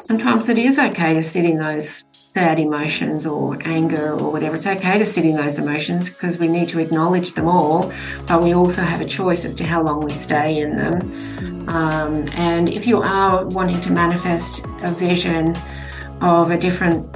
Sometimes it is okay to sit in those sad emotions or anger or whatever. It's okay to sit in those emotions because we need to acknowledge them all, but we also have a choice as to how long we stay in them. Um, and if you are wanting to manifest a vision of a different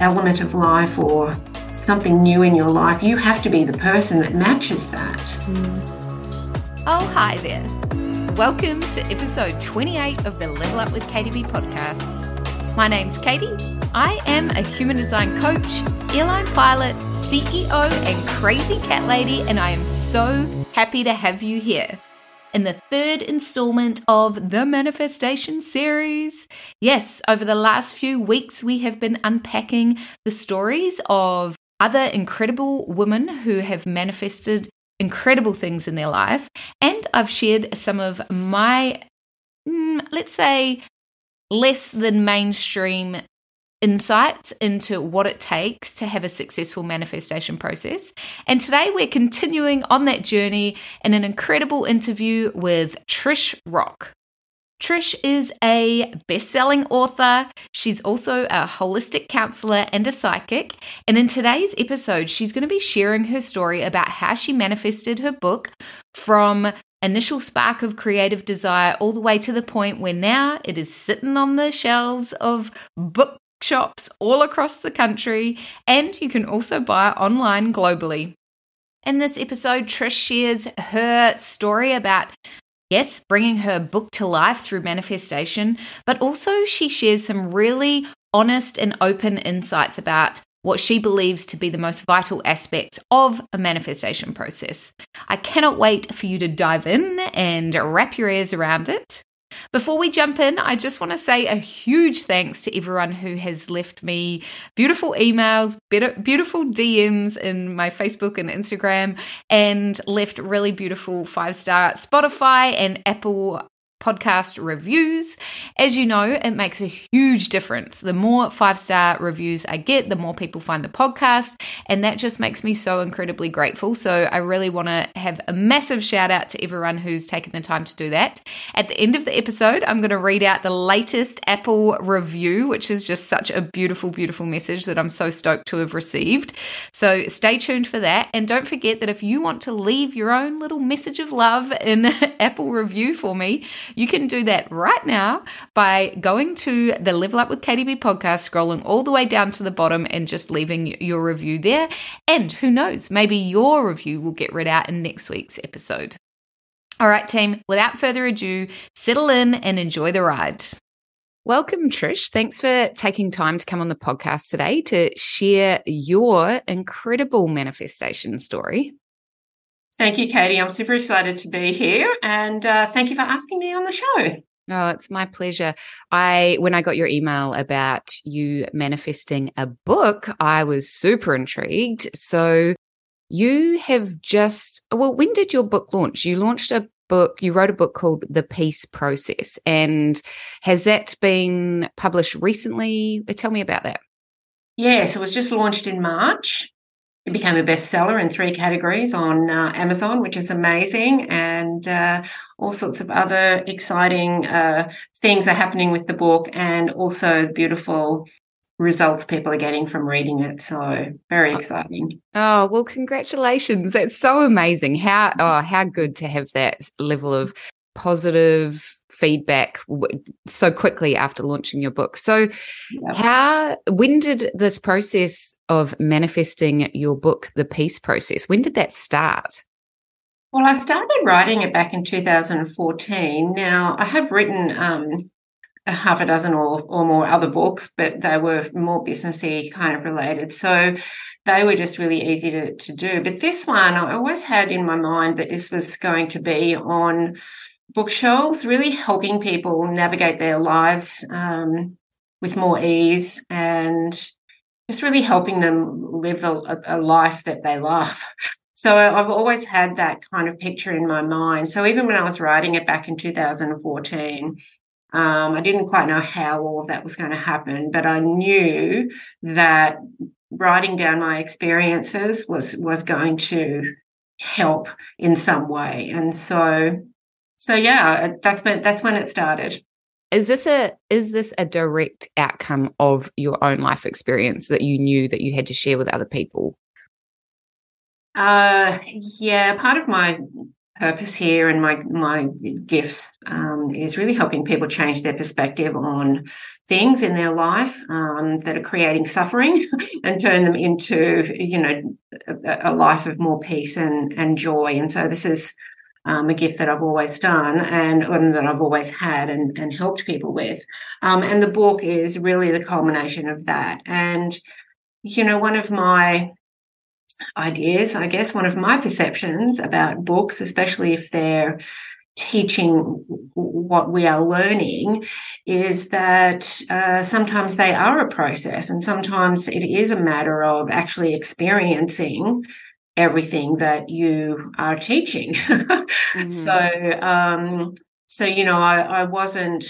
element of life or something new in your life, you have to be the person that matches that. Mm. Oh, hi there. Welcome to episode 28 of the Level Up with KDB podcast. My name's Katie. I am a human design coach, airline pilot, CEO, and crazy cat lady, and I am so happy to have you here in the third installment of the Manifestation series. Yes, over the last few weeks, we have been unpacking the stories of other incredible women who have manifested incredible things in their life. And I've shared some of my, mm, let's say, less than mainstream insights into what it takes to have a successful manifestation process. And today we're continuing on that journey in an incredible interview with Trish Rock. Trish is a best selling author. She's also a holistic counselor and a psychic. And in today's episode, she's going to be sharing her story about how she manifested her book from initial spark of creative desire all the way to the point where now it is sitting on the shelves of bookshops all across the country, and you can also buy it online globally. In this episode, Trish shares her story about yes, bringing her book to life through manifestation, but also she shares some really honest and open insights about what she believes to be the most vital aspects of a manifestation process. I cannot wait for you to dive in and wrap your ears around it. Before we jump in, I just want to say a huge thanks to everyone who has left me beautiful emails, beautiful DMs in my Facebook and Instagram, and left really beautiful five star Spotify and Apple podcast reviews. As you know, it makes a huge difference. The more five star reviews I get, the more people find the podcast. And that just makes me so incredibly grateful. So I really want to have a massive shout out to everyone who's taken the time to do that. At the end of the episode, I'm going to read out the latest Apple review, which is just such a beautiful, beautiful message that I'm so stoked to have received. So stay tuned for that. And don't forget that if you want to leave your own little message of love in Apple review for me, you can do that right now by going to the Level Up with KDB podcast, scrolling all the way down to the bottom and just leaving your review there. And who knows, maybe your review will get read out in next week's episode. All right, team, without further ado, settle in and enjoy the ride. Welcome, Trish. Thanks for taking time to come on the podcast today to share your incredible manifestation story. Thank you, Katie. I'm super excited to be here, and uh, thank you for asking me on the show. Oh, it's my pleasure. I when I got your email about you manifesting a book, I was super intrigued. So you have just well, when did your book launch? You launched a book, you wrote a book called The Peace Process. And has that been published recently? Tell me about that. Yes, it was just launched in March. It became a bestseller in three categories on uh, Amazon, which is amazing, and uh, all sorts of other exciting uh, things are happening with the book, and also beautiful results people are getting from reading it. So very exciting. Oh well, congratulations! That's so amazing. How oh how good to have that level of positive feedback so quickly after launching your book. So, how when did this process of manifesting your book, the peace process, when did that start? Well, I started writing it back in 2014. Now, I have written um, a half a dozen or, or more other books, but they were more businessy kind of related. So they were just really easy to, to do. But this one, I always had in my mind that this was going to be on bookshelves, really helping people navigate their lives um, with more ease and just really helping them live a, a life that they love. So I've always had that kind of picture in my mind. So even when I was writing it back in 2014, um, I didn't quite know how all of that was going to happen, but I knew that writing down my experiences was was going to help in some way. And so so yeah, that's when that's when it started. is this a is this a direct outcome of your own life experience that you knew that you had to share with other people uh yeah part of my purpose here and my my gifts um, is really helping people change their perspective on things in their life um, that are creating suffering and turn them into you know a, a, life of more peace and and joy and so this is um, a gift that I've always done and, and, that I've always had and, and helped people with. Um, and the book is really the culmination of that. And, you know, one of my ideas, I guess, one of my perceptions about books, especially if they're teaching what we are learning is that uh, sometimes they are a process and sometimes it is a matter of actually experiencing everything that you are teaching. mm-hmm. So, um, so you know, I, I wasn't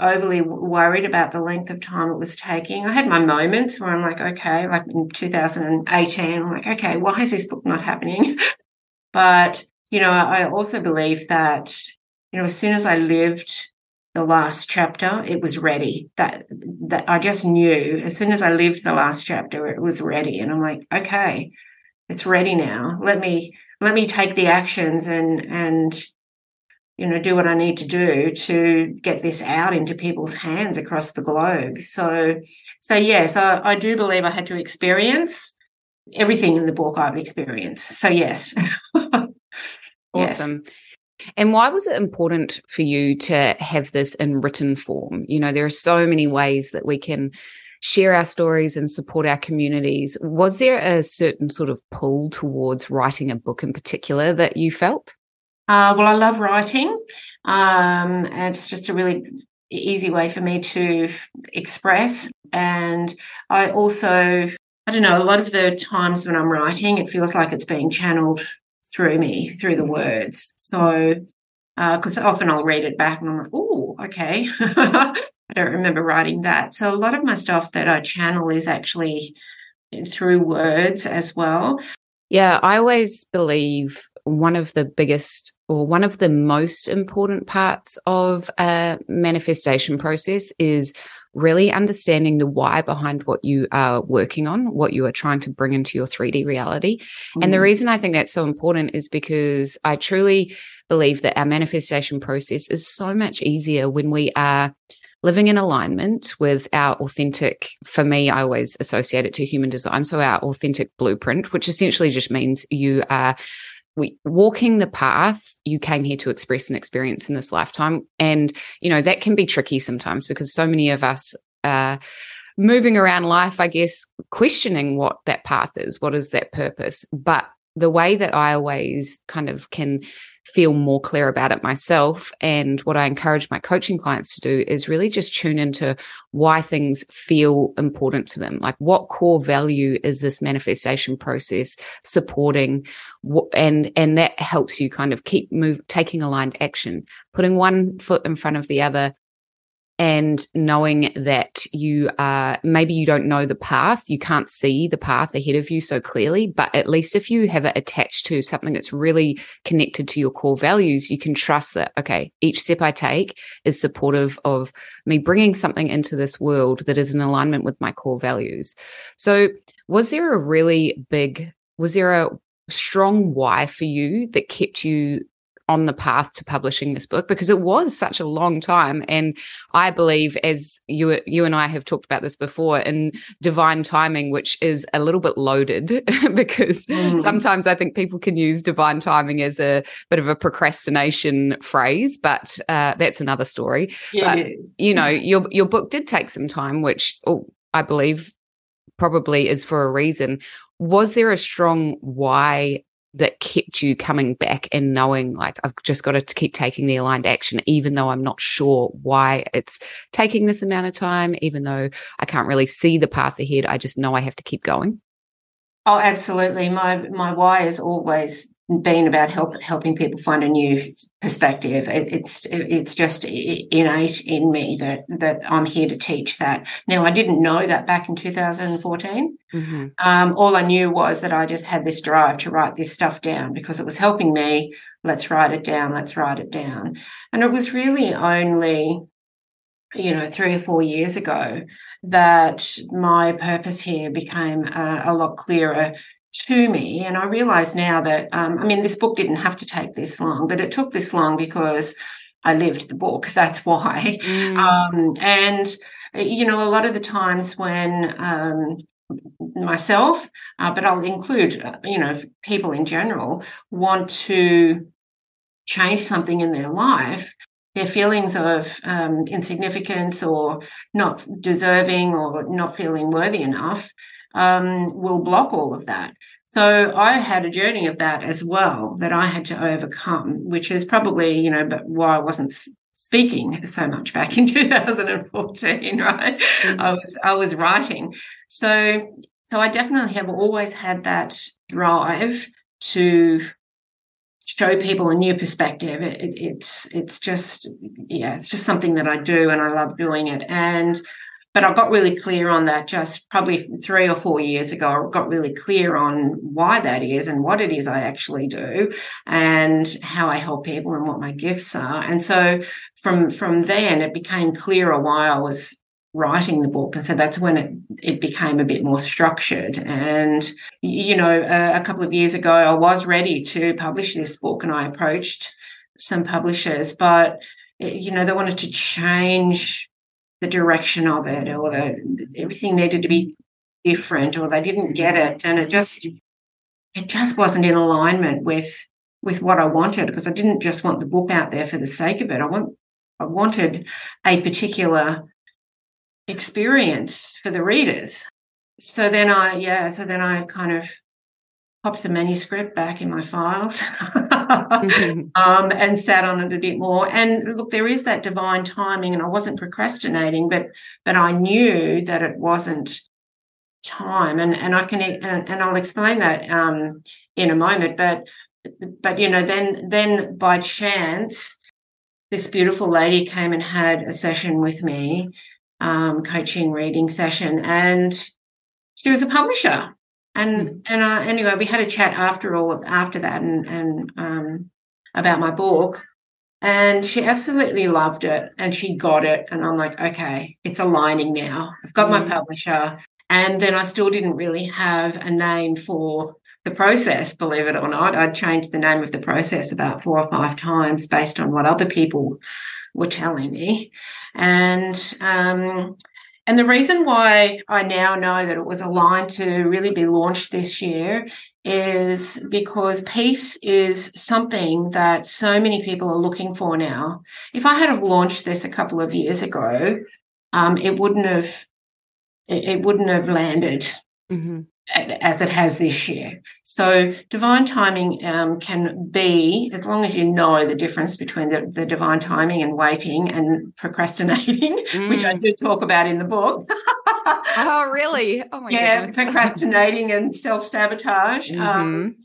overly worried about the length of time it was taking. I had my moments where I'm like, okay, like in 2018, I'm like, okay, why is this book not happening? but you know, I also believe that you know, as soon as I lived the last chapter, it was ready. That that I just knew as soon as I lived the last chapter, it was ready, and I'm like, okay it's ready now. Let me let me take the actions and and you know do what I need to do to get this out into people's hands across the globe. So so yes, I, I do believe I had to experience everything in the book I've experienced. So yes. awesome. Yes. And why was it important for you to have this in written form? You know, there are so many ways that we can share our stories and support our communities. Was there a certain sort of pull towards writing a book in particular that you felt? Uh, well, I love writing. Um, it's just a really easy way for me to express. And I also, I don't know, a lot of the times when I'm writing, it feels like it's being channeled through me, through the words. So, because uh, often I'll read it back and I'm like, oh, okay. I don't remember writing that. So a lot of my stuff that I channel is actually through words as well. Yeah, I always believe one of the biggest or one of the most important parts of a manifestation process is really understanding the why behind what you are working on, what you are trying to bring into your 3D reality. Mm. And the mm. reason I think that's so important is because I truly believe that our manifestation process is so much easier when we are living in alignment with our authentic, for me, I always associate it to human design. So our authentic blueprint, which essentially just means you are walking the path you came here to express and experience in this lifetime. And, you know, that can be tricky sometimes because so many of us are moving around life, I guess, questioning what that path is, what is that purpose. But the way that I always kind of can feel more clear about it myself. And what I encourage my coaching clients to do is really just tune into why things feel important to them. Like what core value is this manifestation process supporting? And, and that helps you kind of keep move, taking aligned action, putting one foot in front of the other and knowing that you are maybe you don't know the path, you can't see the path ahead of you so clearly, but at least if you have it attached to something that's really connected to your core values, you can trust that, okay, each step I take is supportive of me bringing something into this world that is in alignment with my core values. So, was there a really big, was there a strong why for you that kept you on the path to publishing this book because it was such a long time. And i believe as you you and i have talked about this before in divine timing which is a little bit loaded because mm. sometimes i think people can use divine timing as a bit of a procrastination phrase but uh, that's another story. Yeah, but you know your your book did take some time which oh, i believe probably is for a reason. Was there a strong why that kept you coming back and knowing like I've just got to keep taking the aligned action, even though I'm not sure why it's taking this amount of time, even though I can't really see the path ahead. I just know I have to keep going. Oh, absolutely. My my why is always been about help, helping people find a new perspective. It, it's it's just innate in me that that I'm here to teach that. Now, I didn't know that back in 2014. Mm-hmm. Um, all I knew was that I just had this drive to write this stuff down because it was helping me. Let's write it down. Let's write it down. And it was really only you know, three or four years ago that my purpose here became a, a lot clearer to me. And I realize now that, um, I mean, this book didn't have to take this long, but it took this long because I lived the book. That's why. Mm. Um, and, you know, a lot of the times when, um, myself, uh, but I'll include, uh, you know, people in general want to change something in their life, their feelings of um, insignificance or not deserving or not feeling worthy enough um, will block all of that. So I had a journey of that as well that I had to overcome, which is probably, you know, but why I wasn't speaking so much back in 2014, right? Mm-hmm. I was I was writing. So so I definitely have always had that drive to show people a new perspective. It, it, it's it's just yeah, it's just something that I do and I love doing it. And but I got really clear on that just probably three or four years ago. I got really clear on why that is and what it is I actually do and how I help people and what my gifts are. And so from from then it became clearer why I was writing the book and so that's when it it became a bit more structured and you know a, a couple of years ago I was ready to publish this book and I approached some publishers but eh, you know they wanted to change the direction of it or the, everything needed to be different or they didn't get it and it just it just wasn't in alignment with with what I wanted because I didn't just want the book out there for the sake of it. I want I wanted a particular experience for the readers. So then I yeah, so then I kind of popped the manuscript back in my files. um, and sat on it a bit more. And look, there is that divine timing, and I wasn't procrastinating, but but I knew that it wasn't time, and and I can and, and I'll explain that um, in a moment. But but you know, then then by chance, this beautiful lady came and had a session with me, um, coaching reading session, and she was a publisher and mm. and uh, anyway, we had a chat after all after that, and and um, about my book, and she absolutely loved it, and she got it, and I'm like, okay, it's aligning now. I've got mm. my publisher, and then I still didn't really have a name for the process, believe it or not. I'd changed the name of the process about four or five times based on what other people were telling me. And um, and the reason why I now know that it was aligned to really be launched this year is because peace is something that so many people are looking for now. If I had have launched this a couple of years ago, um, it wouldn't have it, it wouldn't have landed. Mm-hmm as it has this year. So divine timing um, can be, as long as you know the difference between the, the divine timing and waiting and procrastinating, mm. which I mm. do talk about in the book. oh, really? Oh my yeah, goodness. procrastinating and self sabotage. Um, mm-hmm. Um,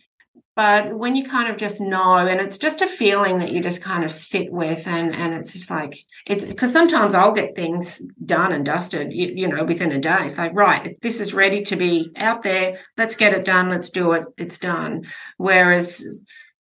but when you kind of just know and it's just a feeling that you just kind of sit with and and it's just like it's because sometimes i'll get things done and dusted you, you, know within a day. It's like right this is ready to be out there. Let's get it done. Let's do it. It's done. Whereas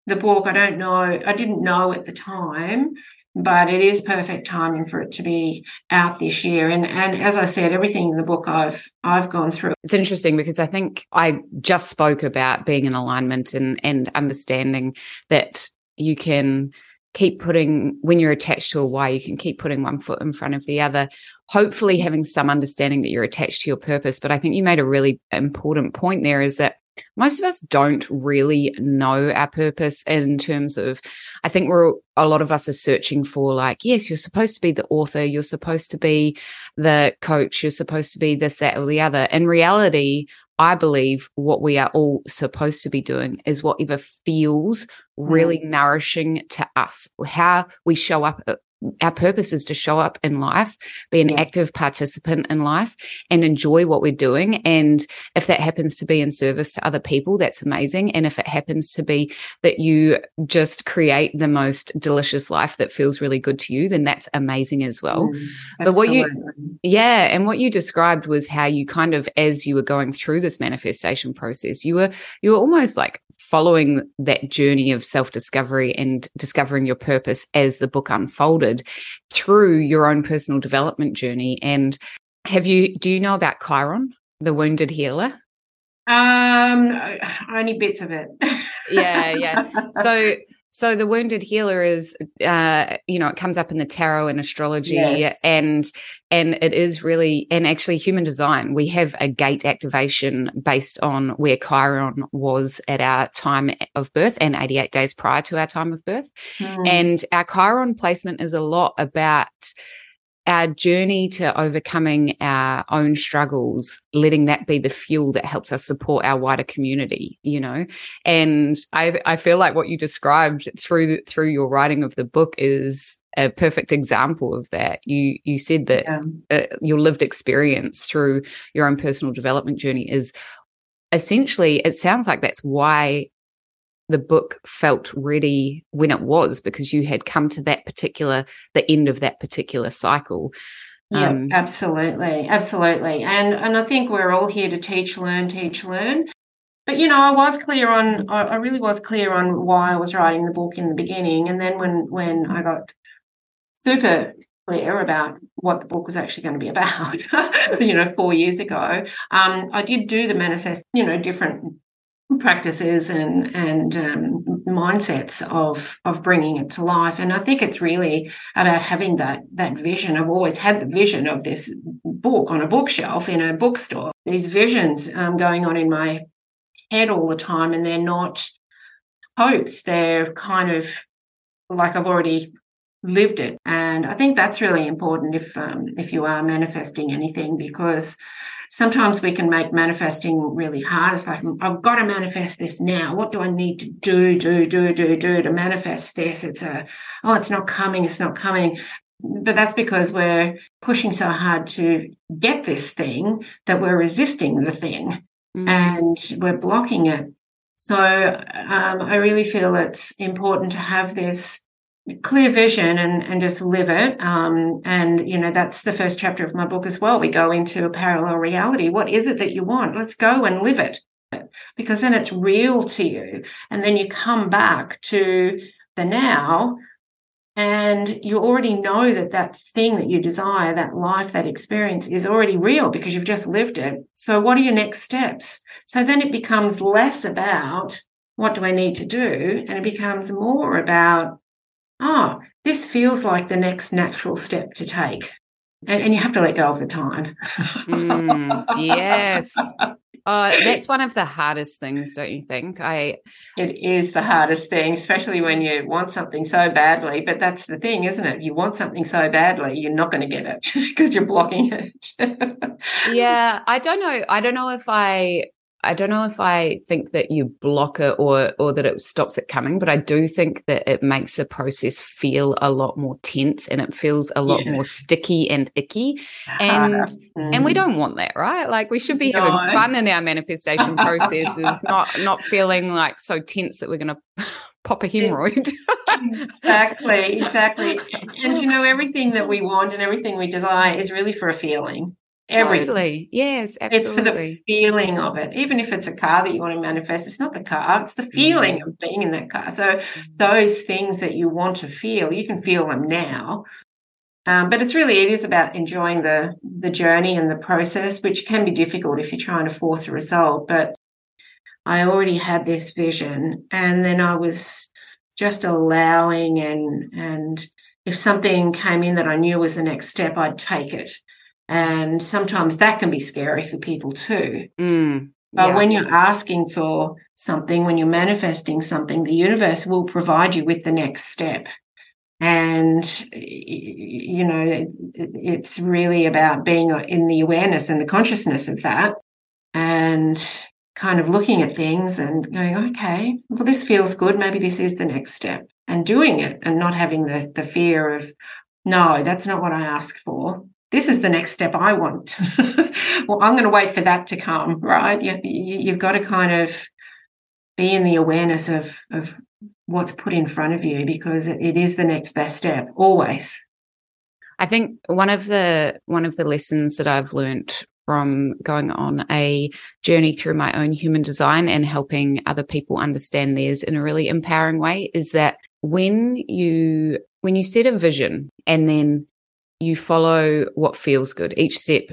the book i don't know i didn't know at the time but it is perfect timing for it to be out this year. And and as i said everything in the book i've i've gone through. It's interesting because i think i just spoke about being in alignment and and understanding that you can keep putting when you're attached to a why you can keep putting one foot in front of the other hopefully having some understanding that you're attached to your purpose. But i think you made a really important point there is that most of us don't really know our purpose in terms of i think we're a lot of us are searching for like yes you're supposed to be the author you're supposed to be the coach you're supposed to be this that or the other in reality I believe what we are all supposed to be doing is whatever feels really mm. nourishing to us, how we show up uh, our purpose is to show up in life, be an yeah. active participant in life and enjoy what we're doing. And if that happens to be in service to other people, that's amazing. And if it happens to be that you just create the most delicious life that feels really good to you, then that's amazing as well. Mm, but what you, yeah. And what you described was how you kind of, as you were going through this manifestation process, you were, you were almost like following that journey of self discovery and discovering your purpose as the book unfolded through your own personal development journey. And have you, do you know about Chiron, the wounded healer? Um, only bits of it. yeah, yeah. So, so the wounded healer is, uh, you know, it comes up in the tarot and astrology, yes. and and it is really, and actually, human design. We have a gate activation based on where Chiron was at our time of birth and 88 days prior to our time of birth, mm. and our Chiron placement is a lot about our journey to overcoming our own struggles, letting that be the fuel that helps us support our wider community, you know? And I, I feel like what you described through, the, through your writing of the book is a perfect example of that. You, you said that yeah. uh, your lived experience through your own personal development journey is essentially, it sounds like that's why the book felt ready when it was because you had come to that particular the end of that particular cycle. Yeah um, absolutely absolutely. And and i think we're all here to teach learn teach learn. But you know i was clear on i really was clear on why i was writing the book in the beginning. And then when when i got super clear about what the book was actually going to be about you know four years ago um, i did do the manifest you know different practices and and um, mindsets of of bringing it to life. And i think it's really about having that that vision. I've always had the vision of this book on a bookshelf in a bookstore. These visions um, going on in my head all the time and they're not hopes. They're kind of like i've already lived it. And i think that's really important if um, if you are manifesting anything because sometimes we can make manifesting really hard. It's like, I've got to manifest this now. What do I need to do, do, do, do, do to manifest this? It's a, oh, it's not coming. It's not coming. But that's because we're pushing so hard to get this thing that we're resisting the thing mm. and we're blocking it. So um, I really feel it's important to have this clear vision and, and just live it. Um, and, you know, that's the first chapter of my book as well. We go into a parallel reality. What is it that you want? Let's go and live it because then it's real to you. And then you come back to the now and you already know that that thing that you desire, that life, that experience is already real because you've just lived it. So, what are your next steps? So then it becomes less about what do I need to do? And it becomes more about oh, this feels like the next natural step to take. And, and you have to let go of the time. mm, yes. Uh, that's one of the hardest things, don't you think? I. It is the hardest thing, especially when you want something so badly. But that's the thing, isn't it? You want something so badly, you're not going to get it because you're blocking it. yeah, I don't know. I don't know if I I don't know if I think that you block it or or that it stops it coming, but I do think that it makes the process feel a lot more tense and it feels a lot yes. more sticky and icky. And uh, mm. and we mm. don't want that, right? Like we should be no. having fun in our manifestation processes, not not feeling like so tense that we're gonna pop a hemorrhoid. exactly, exactly. And you know, everything that we want and everything we desire is really for a feeling. Everything. Totally. Yes, absolutely. It's for the feeling of it. Even if it's a car that you want to manifest, it's not the car, it's the feeling mm. of being in that car. So those things that you want to feel, you can feel them now. Um, but it's really it is about enjoying the the journey and the process, which can be difficult if you're trying to force a result. But I already had this vision, and then I was just allowing and and if something came in that I knew was the next step, I'd take it. And sometimes that can be scary for people too. Mm, but yeah. when you're asking for something, when you're manifesting something, the universe will provide you with the next step. And, you know, it's really about being in the awareness and the consciousness of that and kind of looking at things and going, okay, well, this feels good. Maybe this is the next step and doing it and not having the, the fear of, no, that's not what I asked for this is the next step I want. well, I'm going to wait for that to come, right? You, you, have got to kind of be in the awareness of, of what's put in front of you because it, it is the next best step always. I think one of the one of the lessons that I've learned from going on a journey through my own human design and helping other people understand theirs in a really empowering way is that when you when you set a vision and then you follow what feels good each step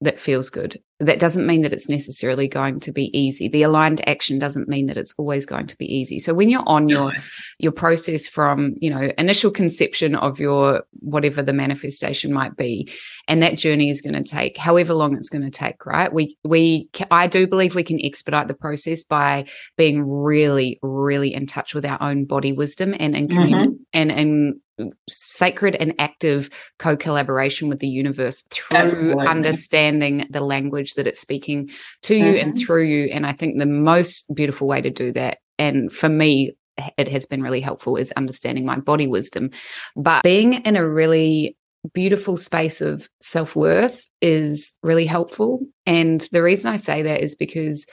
that feels good that doesn't mean that it's necessarily going to be easy the aligned action doesn't mean that it's always going to be easy so when you're on your your process from you know initial conception of your whatever the manifestation might be and that journey is going to take however long it's going to take right we we i do believe we can expedite the process by being really really in touch with our own body wisdom and and mm-hmm. and and sacred and active co-collaboration with the universe through Absolutely. understanding the language that it's speaking to you mm-hmm. and through you and i think the most beautiful way to do that and for me it has been really helpful is understanding my body wisdom but being in a really beautiful space of self-worth is really helpful and the reason i say that is because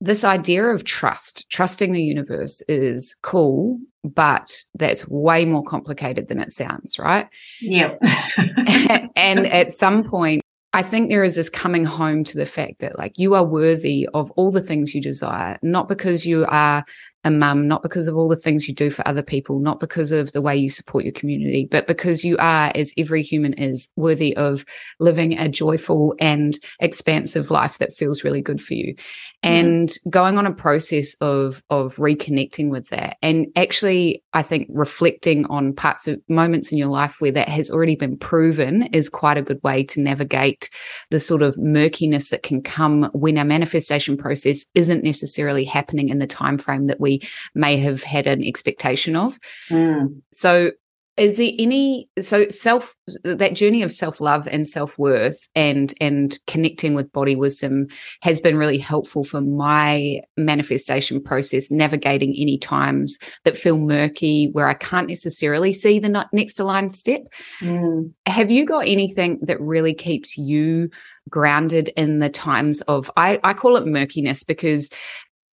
this idea of trust, trusting the universe is cool, but that's way more complicated than it sounds, right? Yep. and at some point, I think there is this coming home to the fact that like you are worthy of all the things you desire, not because you are a mum, not because of all the things you do for other people, not because of the way you support your community, but because you are, as every human is, worthy of living a joyful and expansive life that feels really good for you. And mm. going on a process of of reconnecting with that and actually I think reflecting on parts of moments in your life where that has already been proven is quite a good way to navigate the sort of murkiness that can come when our manifestation process isn't necessarily happening in the time frame that we we may have had an expectation of. Mm. So is there any so self that journey of self-love and self-worth and and connecting with body wisdom has been really helpful for my manifestation process navigating any times that feel murky where i can't necessarily see the next aligned step mm. have you got anything that really keeps you grounded in the times of I, I call it murkiness because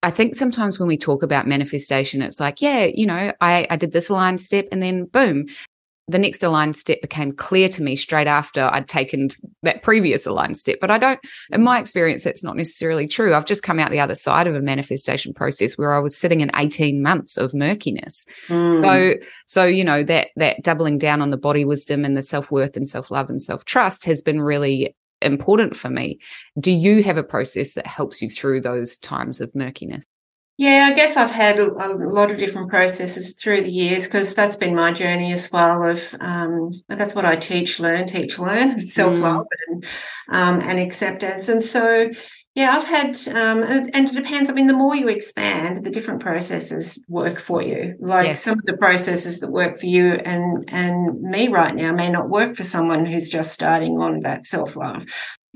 I think sometimes when we talk about manifestation, it's like, yeah, you know, I, I did this aligned step and then boom, the next aligned step became clear to me straight after I'd taken that previous aligned step. But I don't, in my experience, that's not necessarily true. I've just come out the other side of a manifestation process where I was sitting in 18 months of murkiness. Mm. So, so, you know, that, that doubling down on the body wisdom and the self worth and self love and self trust has been really important for me. Do you have a process that helps you through those times of murkiness? Yeah, I guess I've had a, a lot of different processes through the years because that's been my journey as well. Of um, that's what I teach, learn, teach, learn, self love mm. and um, and acceptance. And so, yeah, I've had, um, and, and, it depends. I mean, the more you expand, the different processes work for you. Like yes. some of the processes that work for you and and me right now may not work for someone who's just starting on that self love.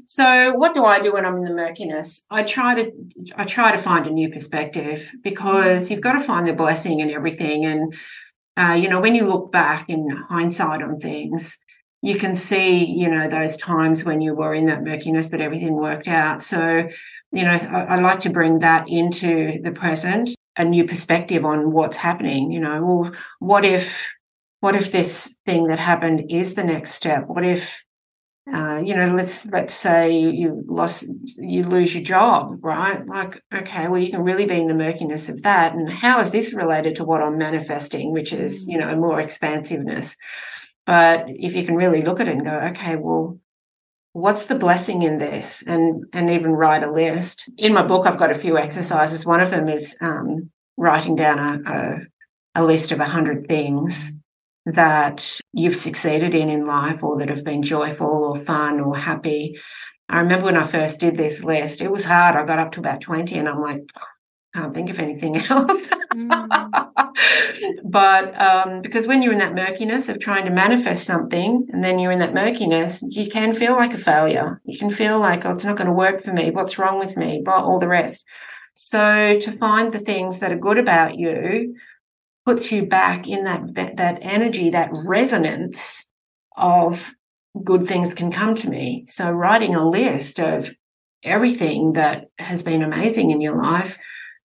So, what do I do when I'm in the murkiness? I try to I try to find a new perspective because you've got to find the blessing in everything. And uh, you know, when you look back in hindsight on things, you can see, you know, those times when you were in that murkiness, but everything worked out. So, you know, I, I like to bring that into the present, a new perspective on what's happening. You know, well, what if, what if this thing that happened is the next step? What if, uh, you know, let's let's say you, you lost, you lose your job, right? Like, okay, well, you can really be in the murkiness of that, and how is this related to what I'm manifesting, which is, you know, more expansiveness? But if you can really look at it and go, okay, well, what's the blessing in this? And and even write a list. In my book, I've got a few exercises. One of them is um, writing down a, a, a list of a hundred things that you've succeeded in in life or that have been joyful or fun or happy. I remember when I first did this list, it was hard. I got up to about 20 and I'm like, can't think of anything else. mm. But um, because when you're in that murkiness of trying to manifest something, and then you're in that murkiness, you can feel like a failure. You can feel like, oh, it's not going to work for me. What's wrong with me? But all the rest. So to find the things that are good about you puts you back in that that energy, that resonance of good things can come to me. So writing a list of everything that has been amazing in your life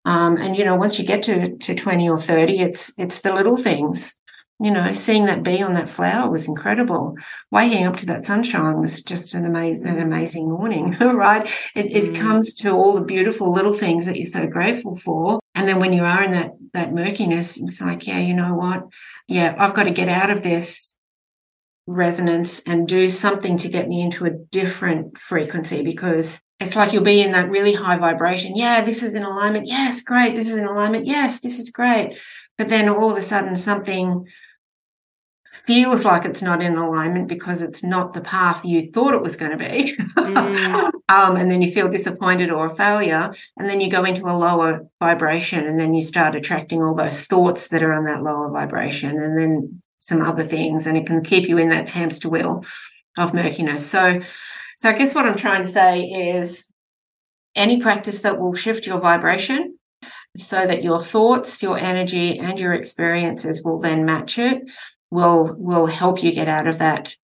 um, and you know, once you get to to twenty or thirty, it's it's the little things you know, seeing that bee on that flower was incredible. Waking up to that sunshine was just an amazing, an mm. amazing morning, right? It, it mm. comes to all the beautiful little things that you're so grateful for. And then when you are in that, that murkiness, it's like, yeah, you know what? Yeah, I've got to get out of this resonance and do something to get me into a different frequency because it's like you'll be in that really high vibration. Yeah, this is in alignment. Yes, great. This is in alignment. Yes, this is great. But then all of a sudden, something feels like it's not in alignment because it's not the path you thought it was going to be. Mm. um, and then you feel disappointed or a failure. And then you go into a lower vibration and then you start attracting all those thoughts that are on that lower vibration and then some other things. And it can keep you in that hamster wheel of murkiness. So, so I guess what I'm trying to say is any practice that will shift your vibration so that your thoughts, your energy, and your experiences will then match it will will help you get out of that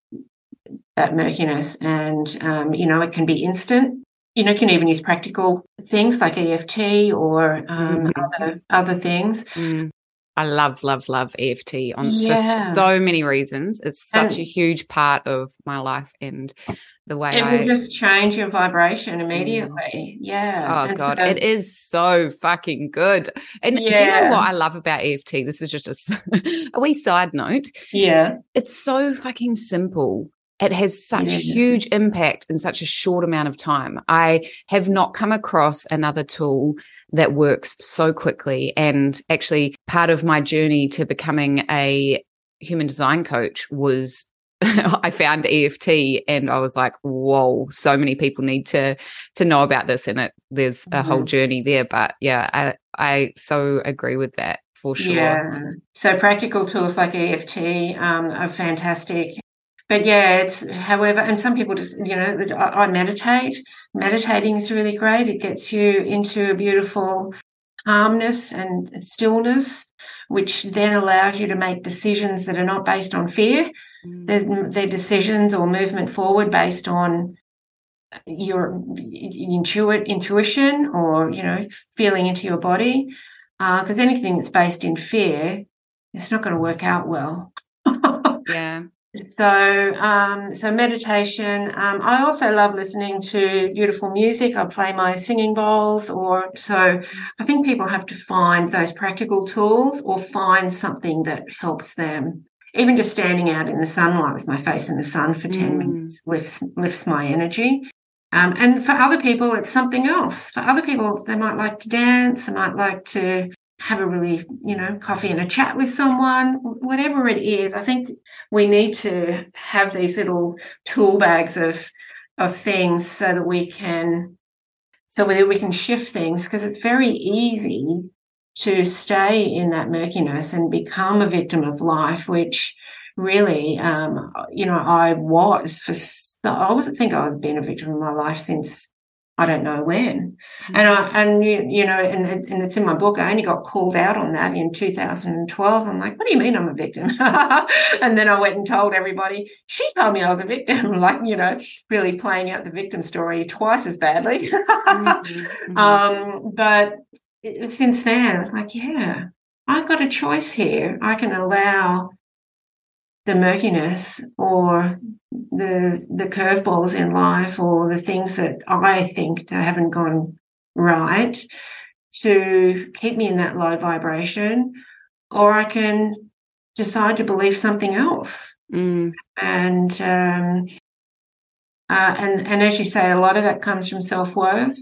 that murkiness. And um, you know, it can be instant. You know, you can even use practical things like EFT or um, mm-hmm. other other things. Mm. I love, love, love EFT on yeah. for so many reasons. It's such and, a huge part of my life and the way it I, will just change your vibration mm. immediately. Yeah. Oh and god, so, it is so fucking good. And yeah. do you know what I love about EFT? This is just a, a wee side note. Yeah. It's so fucking simple. It has such yeah. huge impact in such a short amount of time. I have not come across another tool that works so quickly. And actually, part of my journey to becoming a human design coach was I found EFT and I was like, whoa, so many people need to to know about this and it there's a mm-hmm. whole journey there. But yeah, I I so agree with that for sure. Yeah. So practical tools like EFT um, are fantastic. But yeah, it's however, and some people just, you know, I meditate. Meditating is really great. It gets you into a beautiful calmness and stillness, which then allows you to make decisions that are not based on fear. Mm. They're, they're decisions or movement forward based on your intuit intuition or you know feeling into your body because uh, anything that's based in fear it's not going to work out well yeah so, um, so meditation. Um, I also love listening to beautiful music. I play my singing bowls, or so. I think people have to find those practical tools, or find something that helps them. Even just standing out in the sunlight with my face in the sun for ten mm. minutes lifts lifts my energy. Um, and for other people, it's something else. For other people, they might like to dance. They might like to have a really, you know, coffee and a chat with someone, whatever it is. I think we need to have these little tool bags of of things so that we can so that we can shift things because it's very easy to stay in that murkiness and become a victim of life, which really, um, you know, I was for. I wasn't think I was being a victim of my life since I don't know when. Mm-hmm. And I, and you, you know, and, and it's in my book. I only got called out on that in 2012. I'm like, what do you mean I'm a victim? and then I went and told everybody. She told me I was a victim, like you know, really playing out the victim story twice as badly. mm-hmm. Mm-hmm. Um, but it, since then, I was like, yeah, I've got a choice here. I can allow the murkiness or the the curveballs in life or the things that I think that haven't gone right to keep me in that low vibration, or I can decide to believe something else. Mm. And um, uh, and and as you say, a lot of that comes from self worth,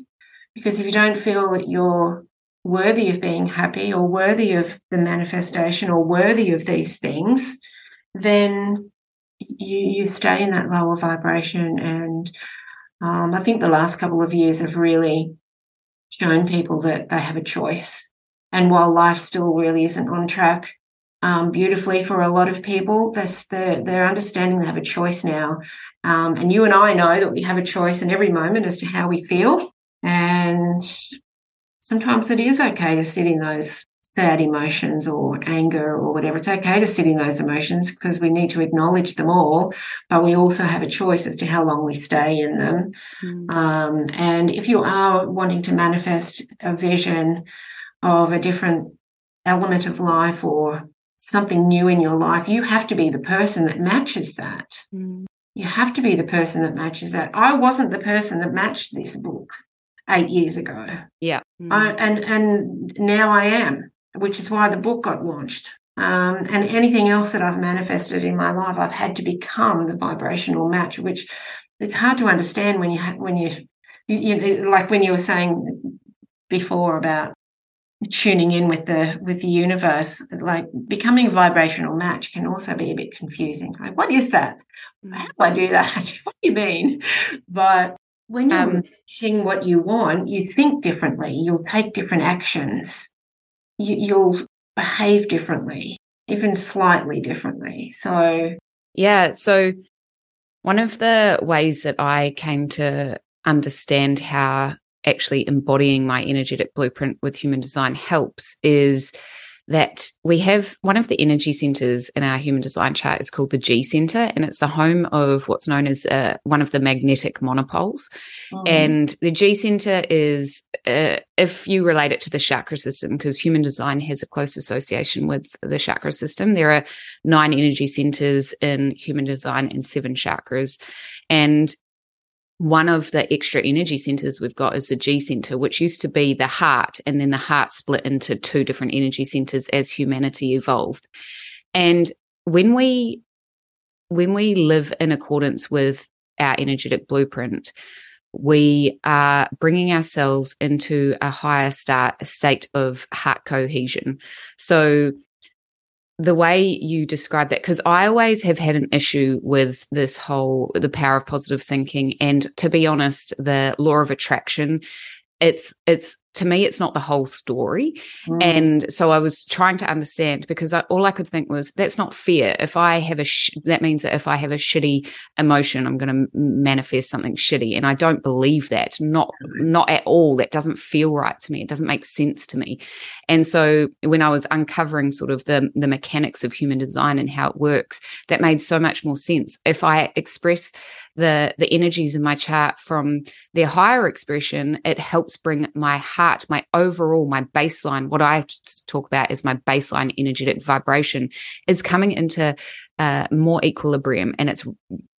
because if you don't feel that you're worthy of being happy or worthy of the manifestation or worthy of these things, then you you stay in that lower vibration. And um, I think the last couple of years have really shown people that they have a choice. And while life still really isn't on track um, beautifully for a lot of people, they're, they're understanding they have a choice now. Um, and you and I know that we have a choice in every moment as to how we feel. And sometimes it is okay to sit in those sad emotions or anger or whatever. It's okay to sit in those emotions because we need to acknowledge them all, but we also have a choice as to how long we stay in them. Mm. Um, and if you are wanting to manifest a vision of a different element of life or something new in your life, you have to be the person that matches that. Mm. You have to be the person that matches that. I wasn't the person that matched this book eight years ago. Yeah. I, and and now I am, which is why the book got launched. Um, and anything else that I've manifested in my life, I've had to become the vibrational match, which it's hard to understand when you when you, you, you like when you were saying before about tuning in with the with the universe like becoming a vibrational match can also be a bit confusing. Like what is that? How do i do that? What do you mean? But when you're Um, what you want you think differently. You'll take different actions you, you'll behave differently even slightly differently so Yeah. So, one of the ways that I came to understand how actually embodying my energetic blueprint with human design helps is that we have one of the energy centers in our human design chart is called the G center, and it's the home of what's known as uh, one of the magnetic monopoles. mm, And the G center is, uh, if you relate it to the chakra system, because human design has a close association with the chakra system, there are nine energy centers in human design and seven chakras. And one of the extra energy centers we've got is the G center, which used to be the heart, and then the heart split into two different energy centers as humanity evolved. And when we when we live in accordance with our energetic blueprint, we are bringing ourselves into a higher start, a state of heart cohesion. So the way you describe that, because I always have had an issue with this whole the power of positive thinking, and to be honest, the law of attraction. It's it's to me, it's not the whole story. mm, And so I was trying to understand because I, all I could think was that's not fair. If I have a, sh- that means that if I have a shitty emotion, I'm going to manifest something shitty. And I don't believe that, not, not at all. That doesn't feel right to me. It doesn't make sense to me. And so when I was uncovering sort of the, the mechanics of human design and how it works, that made so much more sense. If I express the the energies in my chart from their higher expression it helps bring my heart my overall my baseline what i talk about is my baseline energetic vibration is coming into uh, more equilibrium and it's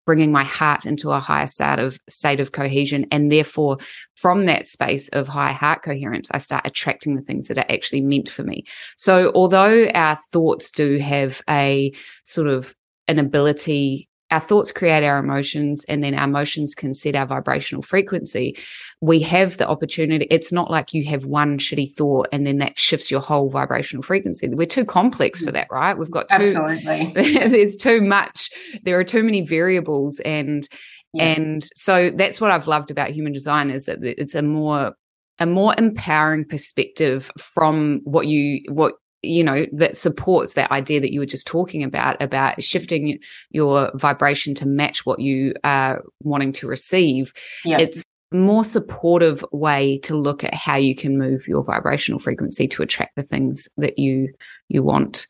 bringing my heart into a higher state of state of cohesion and therefore from that space of high heart coherence i start attracting the things that are actually meant for me. So although our thoughts do have a sort of an ability our thoughts create our emotions and then our emotions can set our vibrational frequency. We have the opportunity it's not like you have one shitty thought and then that shifts your whole vibrational frequency. We're too complex for that right? We've got too absolutely. there's too much there are too many variables and Yeah. and so that's what i've loved about human design is that it's a more a more empowering perspective from what you what you know that supports that idea that you were just talking about about shifting your vibration to match what you are wanting to receive. Yeah. It's more supportive way to look at how you can move your vibrational frequency to attract the things that you you want.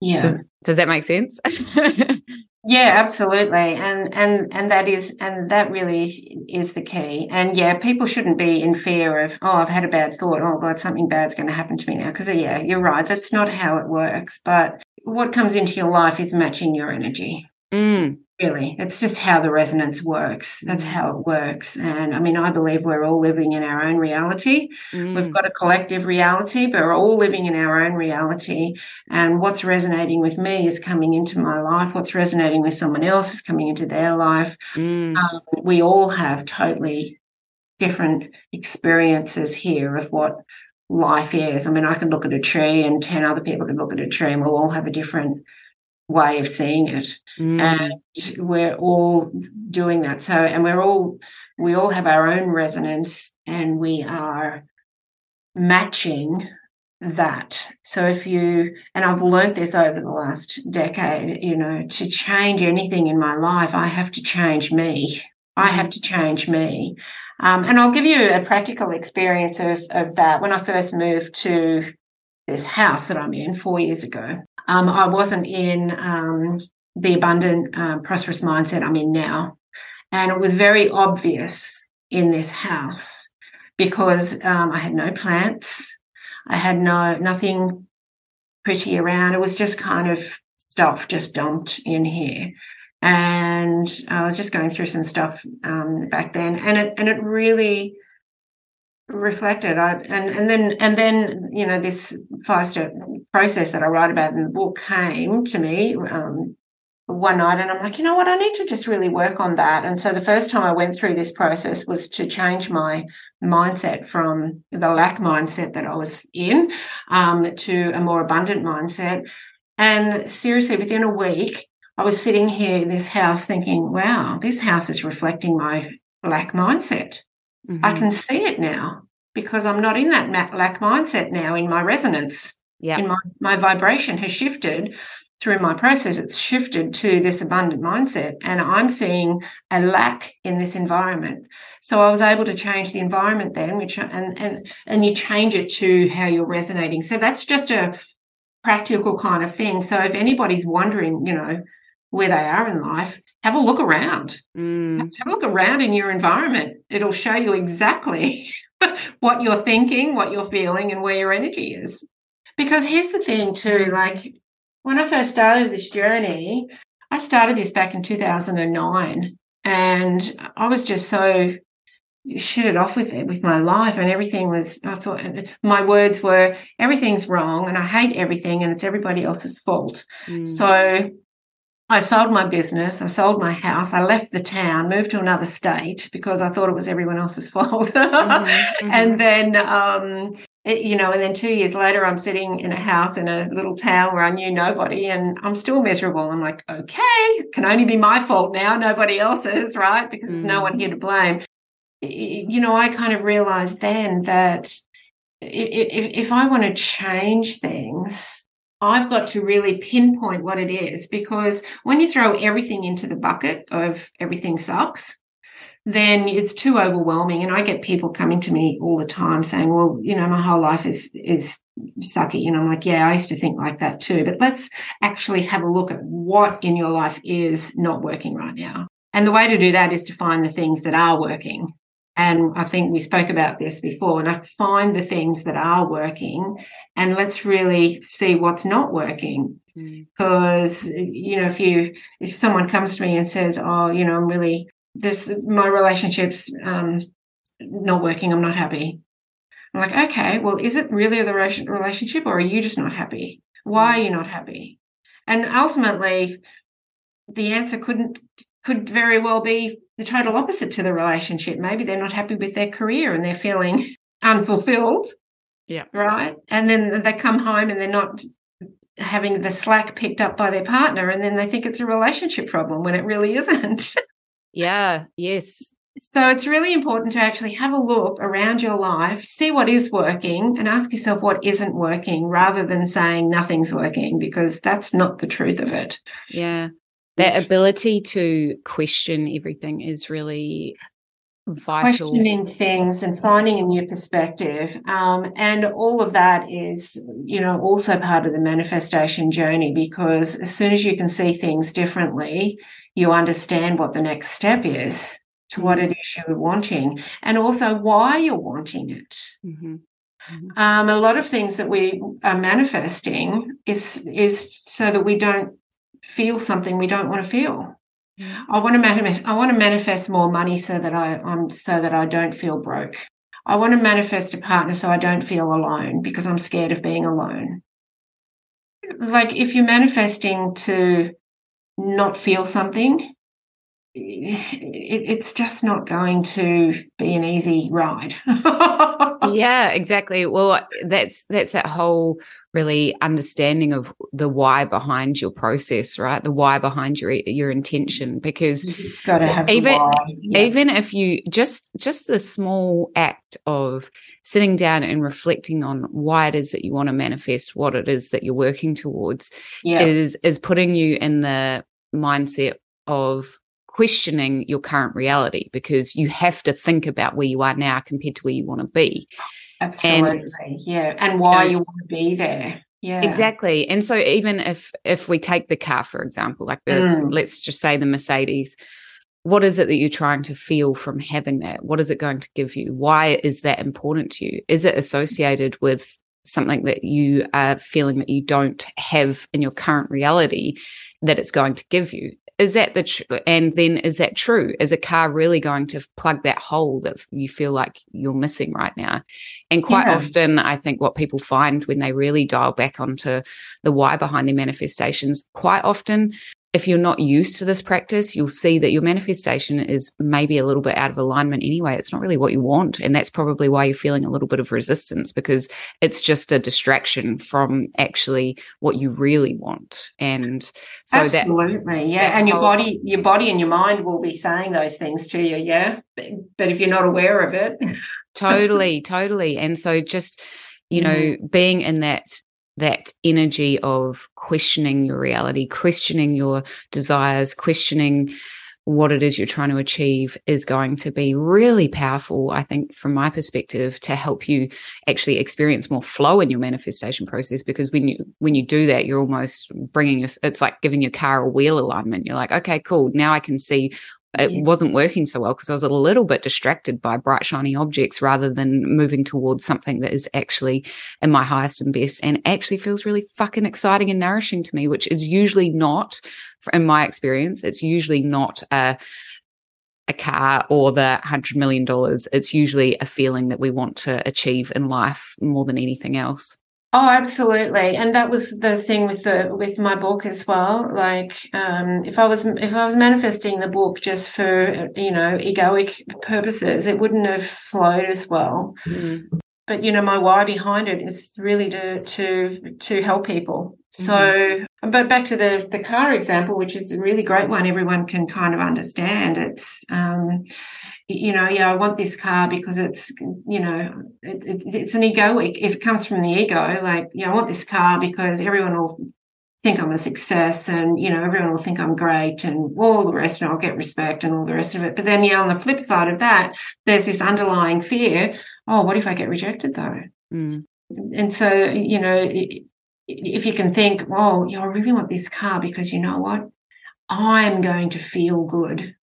Yeah. Does, does that make sense Yeah, absolutely. And and and that is and that really is the key. And yeah, people shouldn't be in fear of, oh, I've had a bad thought. Oh God, something bad's going to happen to me now. Because yeah, you're right. That's not how it works. But what comes into your life is matching your energy. Mm, Really. It's just how the resonance works. That's Mm. how it works. And I mean, I believe we're all living in our own reality. mm, We've got a collective reality, but we're all living in our own reality. And what's resonating with me is coming into my life. What's resonating with someone else is coming into their life. mm, Um, we all have totally different experiences here of what life is. I mean, I can look at a tree, and 10 other people can look at a tree, and we'll all have a different way of seeing it. Mm. and we're all doing that. So and we're all we all have our own resonance and we are matching that. So if you and i've learned this over the last decade you know to change anything in my life i have to change me. I have to change me. Um, and i'll give you a practical experience of, of that. When i first moved to this house that i'm in four years ago um, I wasn't in um, the abundant, uh, prosperous mindset I'm in now. And it was very obvious in this house because um, I had no plants. I had no nothing pretty around. It was just kind of stuff just dumped in here. And I was just going through some stuff um, back then, and it and it really reflected. I and and then and then you know this five step process that I write about in the book came to me um, one night, and I'm like, you know what, I need to just really work on that. And so the first time I went through this process was to change my mindset from the lack mindset that I was in um, to a more abundant mindset. And seriously, within a week, I was sitting here in this house thinking, wow, this house is reflecting my lack mindset. Mm-hmm. I can see it now because I'm not in that lack mindset now in my resonance. Yeah. In my, my vibration has shifted through my process. It's shifted to this abundant mindset and I'm seeing a lack in this environment. So I was able to change the environment then, which and and and you change it to how you're resonating. So that's just a practical kind of thing. So if anybody's wondering, you know, where they are in life, have a look around. Mm. Have a look around in your environment. It'll show you exactly what you're thinking, what you're feeling, and where your energy is. Because here's the thing, too like when I first started this journey, I started this back in 2009, and I was just so shit it off with it with my life and everything was i thought my words were everything's wrong and i hate everything and it's everybody else's fault mm. so i sold my business i sold my house i left the town moved to another state because i thought it was everyone else's fault mm-hmm, mm-hmm. and then um, it, you know and then two years later i'm sitting in a house in a little town where i knew nobody and i'm still miserable i'm like okay can only be my fault now nobody else's right because mm. there's no mm. one here to blame you know, I kind of realized then that if, if I want to change things, I've got to really pinpoint what it is because when you throw everything into the bucket of everything sucks, then it's too overwhelming. And I get people coming to me all the time saying, well, you know, my whole life is, is sucky. And I'm like, yeah, I used to think like that too. But let's actually have a look at what in your life is not working right now. And the way to do that is to find the things that are working and I think we spoke about this before, and I find the things that are working and let's really see what's not working. Because, mm. you know, if you, if someone comes to me and says, oh, you know, I'm really, this, my relationship's um, not working, I'm not happy. I'm like, okay, well, is it really the relationship or are you just not happy? Why are you not happy? And ultimately, the answer couldn't, could very well be the total opposite to the relationship. Maybe they're not happy with their career and they're feeling unfulfilled. Yeah. Right. And then they come home and they're not having the slack picked up by their partner and then they think it's a relationship problem when it really isn't. yeah. Yes. So it's really important to actually have a look around your life, see what is working, and ask yourself what isn't working rather than saying nothing's working because that's not the truth of it. Yeah that ability to question everything is really vital. Questioning things and finding a new perspective. Um, and all of that is, you know, also part of the manifestation journey because as soon as you can see things differently, you understand what the next step is to what it is you're wanting and also why you're wanting it. Mm-hmm. Mm-hmm. Um, a lot of things that we are manifesting is is so that we don't feel something we don't want to feel. I want to manifest. I want to manifest more money so that I, I'm so that I don't feel broke. I want to manifest a partner so I don't feel alone because I'm scared of being alone. Like if you're manifesting to not feel something, it's just not going to be an easy ride. yeah, exactly. Well, that's that's that whole really understanding of the why behind your process, right? The why behind your your intention, because even yeah. even if you just just the small act of sitting down and reflecting on why it is that you want to manifest, what it is that you're working towards, yeah. is is putting you in the mindset of questioning your current reality because you have to think about where you are now compared to where you want to be. Absolutely. And, yeah. And why you, know, you want to be there. Yeah. Exactly. And so even if if we take the car for example, like the mm. let's just say the Mercedes, what is it that you're trying to feel from having that? What is it going to give you? Why is that important to you? Is it associated with something that you are feeling that you don't have in your current reality that it's going to give you is that the tr- and then is that true is a car really going to plug that hole that you feel like you're missing right now and quite yeah. often i think what people find when they really dial back onto the why behind their manifestations quite often if you're not used to this practice, you'll see that your manifestation is maybe a little bit out of alignment anyway. It's not really what you want. And that's probably why you're feeling a little bit of resistance because it's just a distraction from actually what you really want. And so that's Absolutely. That, yeah. That and whole, your body, your body and your mind will be saying those things to you. Yeah. But, but if you're not aware of it. totally, totally. And so just, you know, mm. being in that that energy of questioning your reality, questioning your desires, questioning what it is you're trying to achieve is going to be really powerful, I think, from my perspective, to help you actually experience more flow in your manifestation process. Because when you when you do that, you're almost bringing your it's like giving your car a wheel alignment. You're like, okay, cool. Now I can see it yeah. wasn't working so well because I was a little bit distracted by bright, shiny objects rather than moving towards something that is actually in my highest and best and actually feels really fucking exciting and nourishing to me, which is usually not, in my experience, it's usually not a, a car or the hundred million dollars. It's usually a feeling that we want to achieve in life more than anything else. Oh, absolutely. And that was the thing with the with my book as well. Like, um, if I was if I was manifesting the book just for you know egoic purposes, it wouldn't have flowed as well. Mm. But you know, my why behind it is really to to to help people. Mm-hmm. So, but back to the the car example, which is a really great one, everyone can kind of understand. It's um, you know, yeah, I want this car because it's, you know, it, it, it's an egoic. If it comes from the ego, like, you know, I want this car because everyone will think I'm a success and, you know, everyone will think I'm great and all the rest and I'll get respect and all the rest of it. But then, yeah, on the flip side of that, there's this underlying fear. Oh, what if I get rejected though? Mm. And so, you know, if you can think, oh, yeah, I really want this car because you know what? I'm going to feel good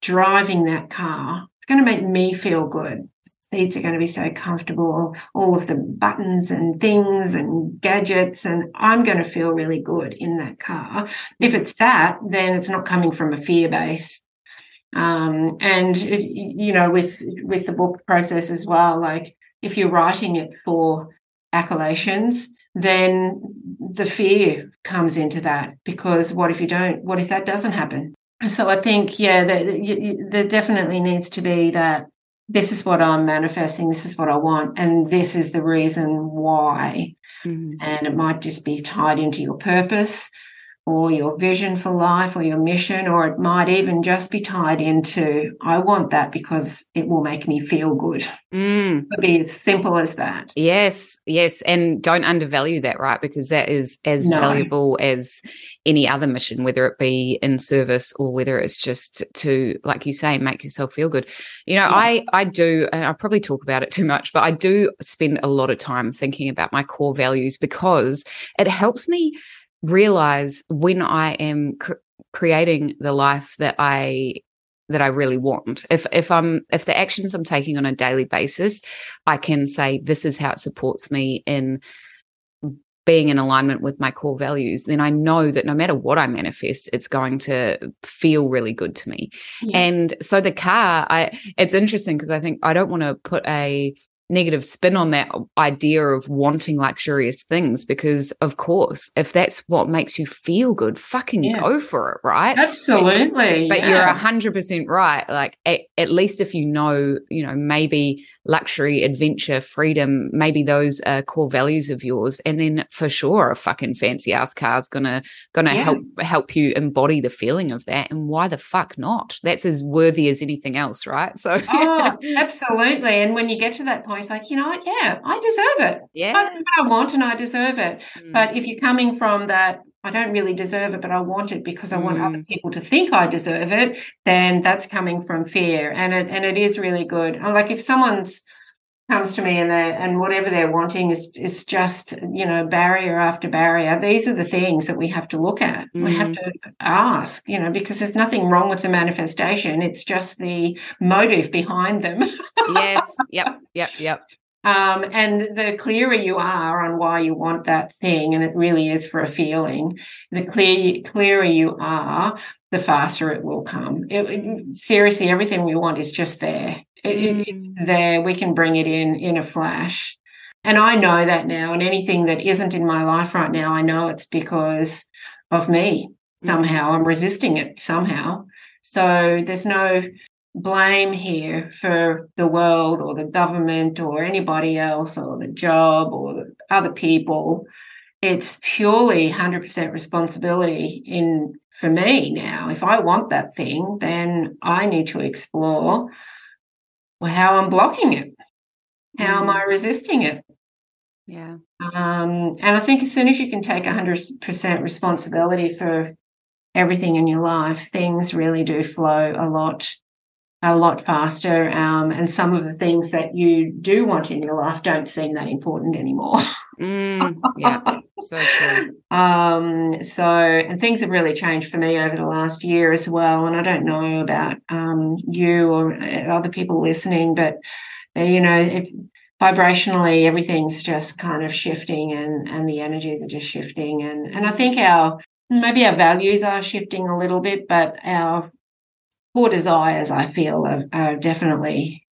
driving that car. It's going to make me feel good. The seats are going to be so comfortable, all of the buttons and things and gadgets, and I'm going to feel really good in that car. If it's that, then it's not coming from a fear base. Um, and you know, with with the book process as well, like if you're writing it for accolations, then the fear comes into that because what if you don't? What if that doesn't happen? So I think, yeah, there definitely needs to be that this is what I'm manifesting, this is what I want, and this is the reason why. Mm-hmm. And it might just be tied into your purpose or your vision for life or your mission, or it might even just be tied into, I want that because it will make me feel good. Mm. It be as simple as that. Yes, yes. And don't undervalue that, right? Because that is as no. valuable as any other mission, whether it be in service or whether it's just to, like you say, make yourself feel good. You know, yeah. I I do, and I probably talk about it too much, but I do spend a lot of time thinking about my core values because it helps me realize when I am cr- creating the life that I that I really want. If if I'm if the actions I'm taking on a daily basis, I can say this is how it supports me in being in alignment with my core values, then I know that no matter what I manifest, it's going to feel really good to me. Yeah. And so the car, I it's interesting because I think I don't want to put a negative spin on that idea of wanting luxurious things because of course if that's what makes you feel good fucking yeah. go for it right absolutely but, but yeah. you're 100% right like at, at, least if you know you know maybe luxury, adventure, freedom, maybe those are core values of yours. And then for sure, a fucking fancy ass car is gonna gonna yeah. help help you embody the feeling of that. And why the fuck not? That's as worthy as anything else, right? So Oh, absolutely. And when you get to that point, it's like, you know what, yeah, I deserve it. Yeah. That's what I want and I deserve it. Mm. But if you're coming from that I don't really deserve it, but I want it because I mm. want other mm. people to think I deserve it, then that's coming from fear. And it and it is really good. Like if someone's comes to me and they and whatever they're wanting is is just you know barrier after barrier these are the things that we have to look at mm. we have mm. to ask you know because there's nothing wrong with the manifestation it's just the motive behind them yes yep yep yep Um, and the clearer you are on why you want that thing, and it really is for a feeling, the clear, clearer you are, the faster it will come. It, it, seriously, everything we want is just there. It, mm. It's there. We can bring it in in a flash. And I know that now. And anything that isn't in my life right now, I know it's because of me. Somehow I'm resisting it somehow. So there's no blame here for the world or the government or anybody else or the job or other people. It's purely 100% responsibility in for me now. If I want that thing, then I need to explore well, how I'm blocking it. How am I mm. resisting it? Yeah. Um, and I think as soon as you can take 100% responsibility for everything in your life, things really do flow a lot a lot faster. Um, and some of the things that you do want in your life don't seem that important anymore. mm, yeah, so true. Um, so, and things have really changed for me over the last year as well. And I don't know about um, you or uh, other people listening, but uh, you know, if vibrationally everything's just kind of shifting and and the energies are just shifting and and I think our maybe our values are shifting a little bit but our core desires, I feel, are, are definitely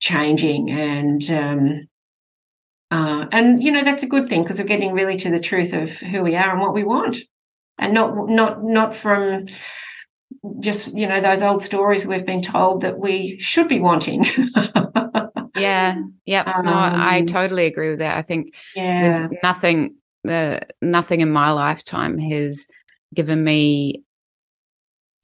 changing, and um, uh, and you know that's a good thing because we're getting really to the truth of who we are and what we want, and not not not from just you know those old stories we've been told that we should be wanting. yeah, yeah. Um, no, I um, totally agree with that. I think yeah. there's nothing the nothing in my lifetime has given me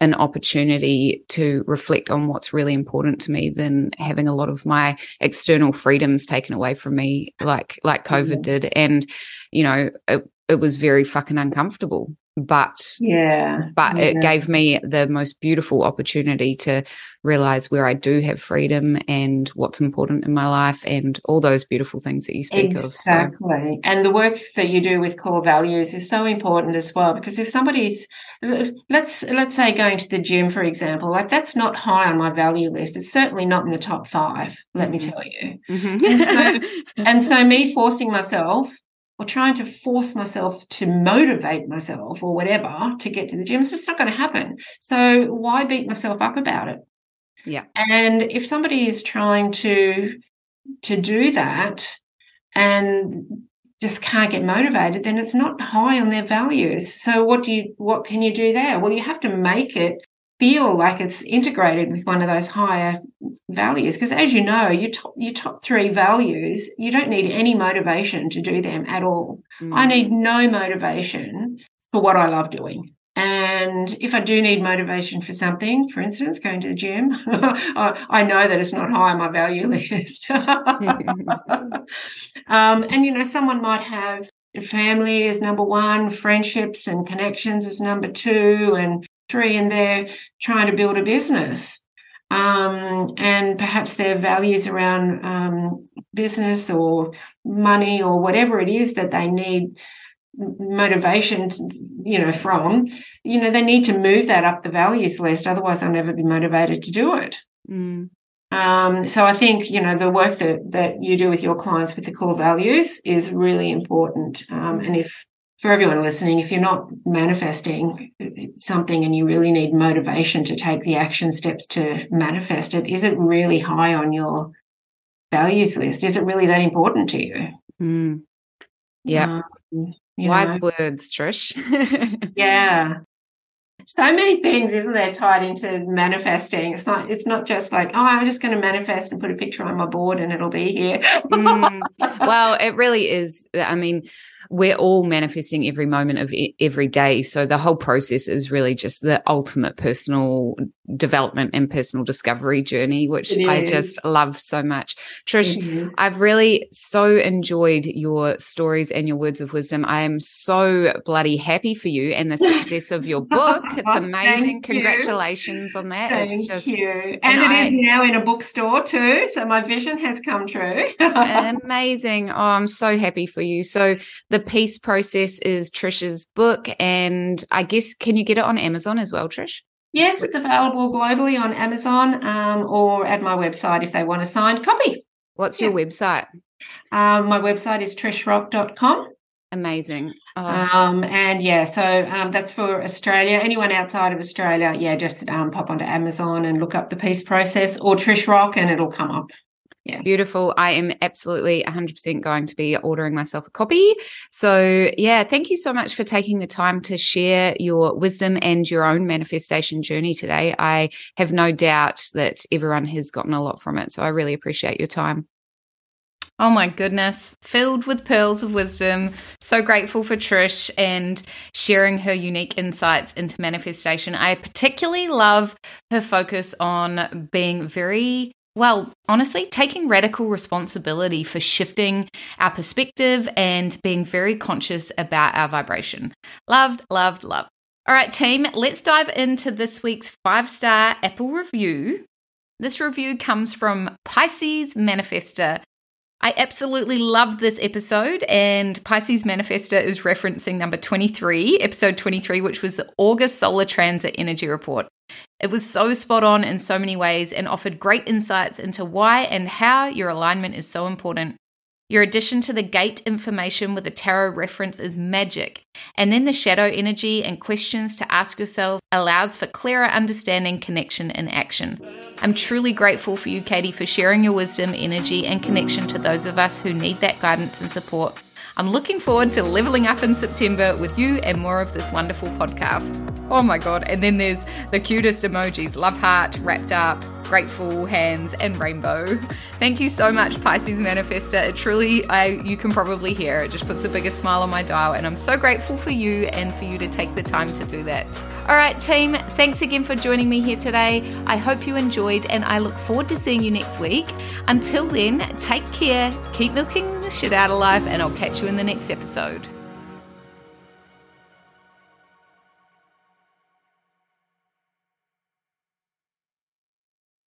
an opportunity to reflect on what's really important to me than having a lot of my external freedoms taken away from me like like covid mm-hmm. did and you know it, it was very fucking uncomfortable but yeah but yeah. it gave me the most beautiful opportunity to realize where i do have freedom and what's important in my life and all those beautiful things that you speak exactly. of exactly so. and the work that you do with core values is so important as well because if somebody's let's let's say going to the gym for example like that's not high on my value list it's certainly not in the top five let mm-hmm. me tell you mm-hmm. and, so, and so me forcing myself or trying to force myself to motivate myself or whatever to get to the gym. It's just not going to happen. So why beat myself up about it? Yeah. And if somebody is trying to to do that and just can't get motivated, then it's not high on their values. So what do you what can you do there? Well, you have to make it feel like it's integrated with one of those higher values. Because as you know, your top, your top three values, you don't need any motivation to do them at all. Mm. I need no motivation for what I love doing. And if I do need motivation for something, for instance, going to the gym, I know that it's not high on my value list. um, and, you know, someone might have family is number one, friendships and connections is number two, and and they're trying to build a business. Um, and perhaps their values around um, business or money or whatever it is that they need motivation you know from you know they need to move that up the values list otherwise they'll never be motivated to do it mm. um, so i think you know the work that that you do with your clients with the core values is really important um, and if for everyone listening, if you're not manifesting something and you really need motivation to take the action steps to manifest it, is it really high on your values list? Is it really that important to you? Mm. Yeah. Um, Wise know? words, Trish. yeah. So many things, isn't there, tied into manifesting? It's not. It's not just like, oh, I'm just going to manifest and put a picture on my board and it'll be here. mm. Well, it really is. I mean, we're all manifesting every moment of every day. So the whole process is really just the ultimate personal development and personal discovery journey, which I just love so much. Trish, I've really so enjoyed your stories and your words of wisdom. I am so bloody happy for you and the success of your book. It's amazing. Congratulations on that. Thank it's just you. And, and it I, is now in a bookstore too. So my vision has come true. amazing. Oh, I'm so happy for you. So the peace process is Trish's book. And I guess can you get it on Amazon as well, Trish? Yes, it's available globally on Amazon um, or at my website if they want a signed copy. What's yeah. your website? Um, my website is trishrock.com. Amazing. Oh. Um, and yeah, so um, that's for Australia. Anyone outside of Australia, yeah, just um, pop onto Amazon and look up the peace process or Trish Rock and it'll come up. Yeah. Beautiful. I am absolutely 100% going to be ordering myself a copy. So, yeah, thank you so much for taking the time to share your wisdom and your own manifestation journey today. I have no doubt that everyone has gotten a lot from it. So, I really appreciate your time. Oh my goodness, filled with pearls of wisdom. So grateful for Trish and sharing her unique insights into manifestation. I particularly love her focus on being very well, honestly, taking radical responsibility for shifting our perspective and being very conscious about our vibration. Loved, loved, loved. All right, team, let's dive into this week's five star Apple review. This review comes from Pisces Manifester I absolutely loved this episode, and Pisces Manifester is referencing number 23, episode 23, which was the August Solar Transit Energy Report. It was so spot on in so many ways and offered great insights into why and how your alignment is so important your addition to the gate information with a tarot reference is magic. And then the shadow energy and questions to ask yourself allows for clearer understanding, connection, and action. I'm truly grateful for you, Katie, for sharing your wisdom, energy, and connection to those of us who need that guidance and support. I'm looking forward to leveling up in September with you and more of this wonderful podcast. Oh my God. And then there's the cutest emojis love heart, wrapped up, grateful hands, and rainbow. Thank you so much, Pisces Manifester. It truly, I you can probably hear it just puts the biggest smile on my dial, and I'm so grateful for you and for you to take the time to do that. All right, team, thanks again for joining me here today. I hope you enjoyed, and I look forward to seeing you next week. Until then, take care, keep milking the shit out of life, and I'll catch you in the next episode.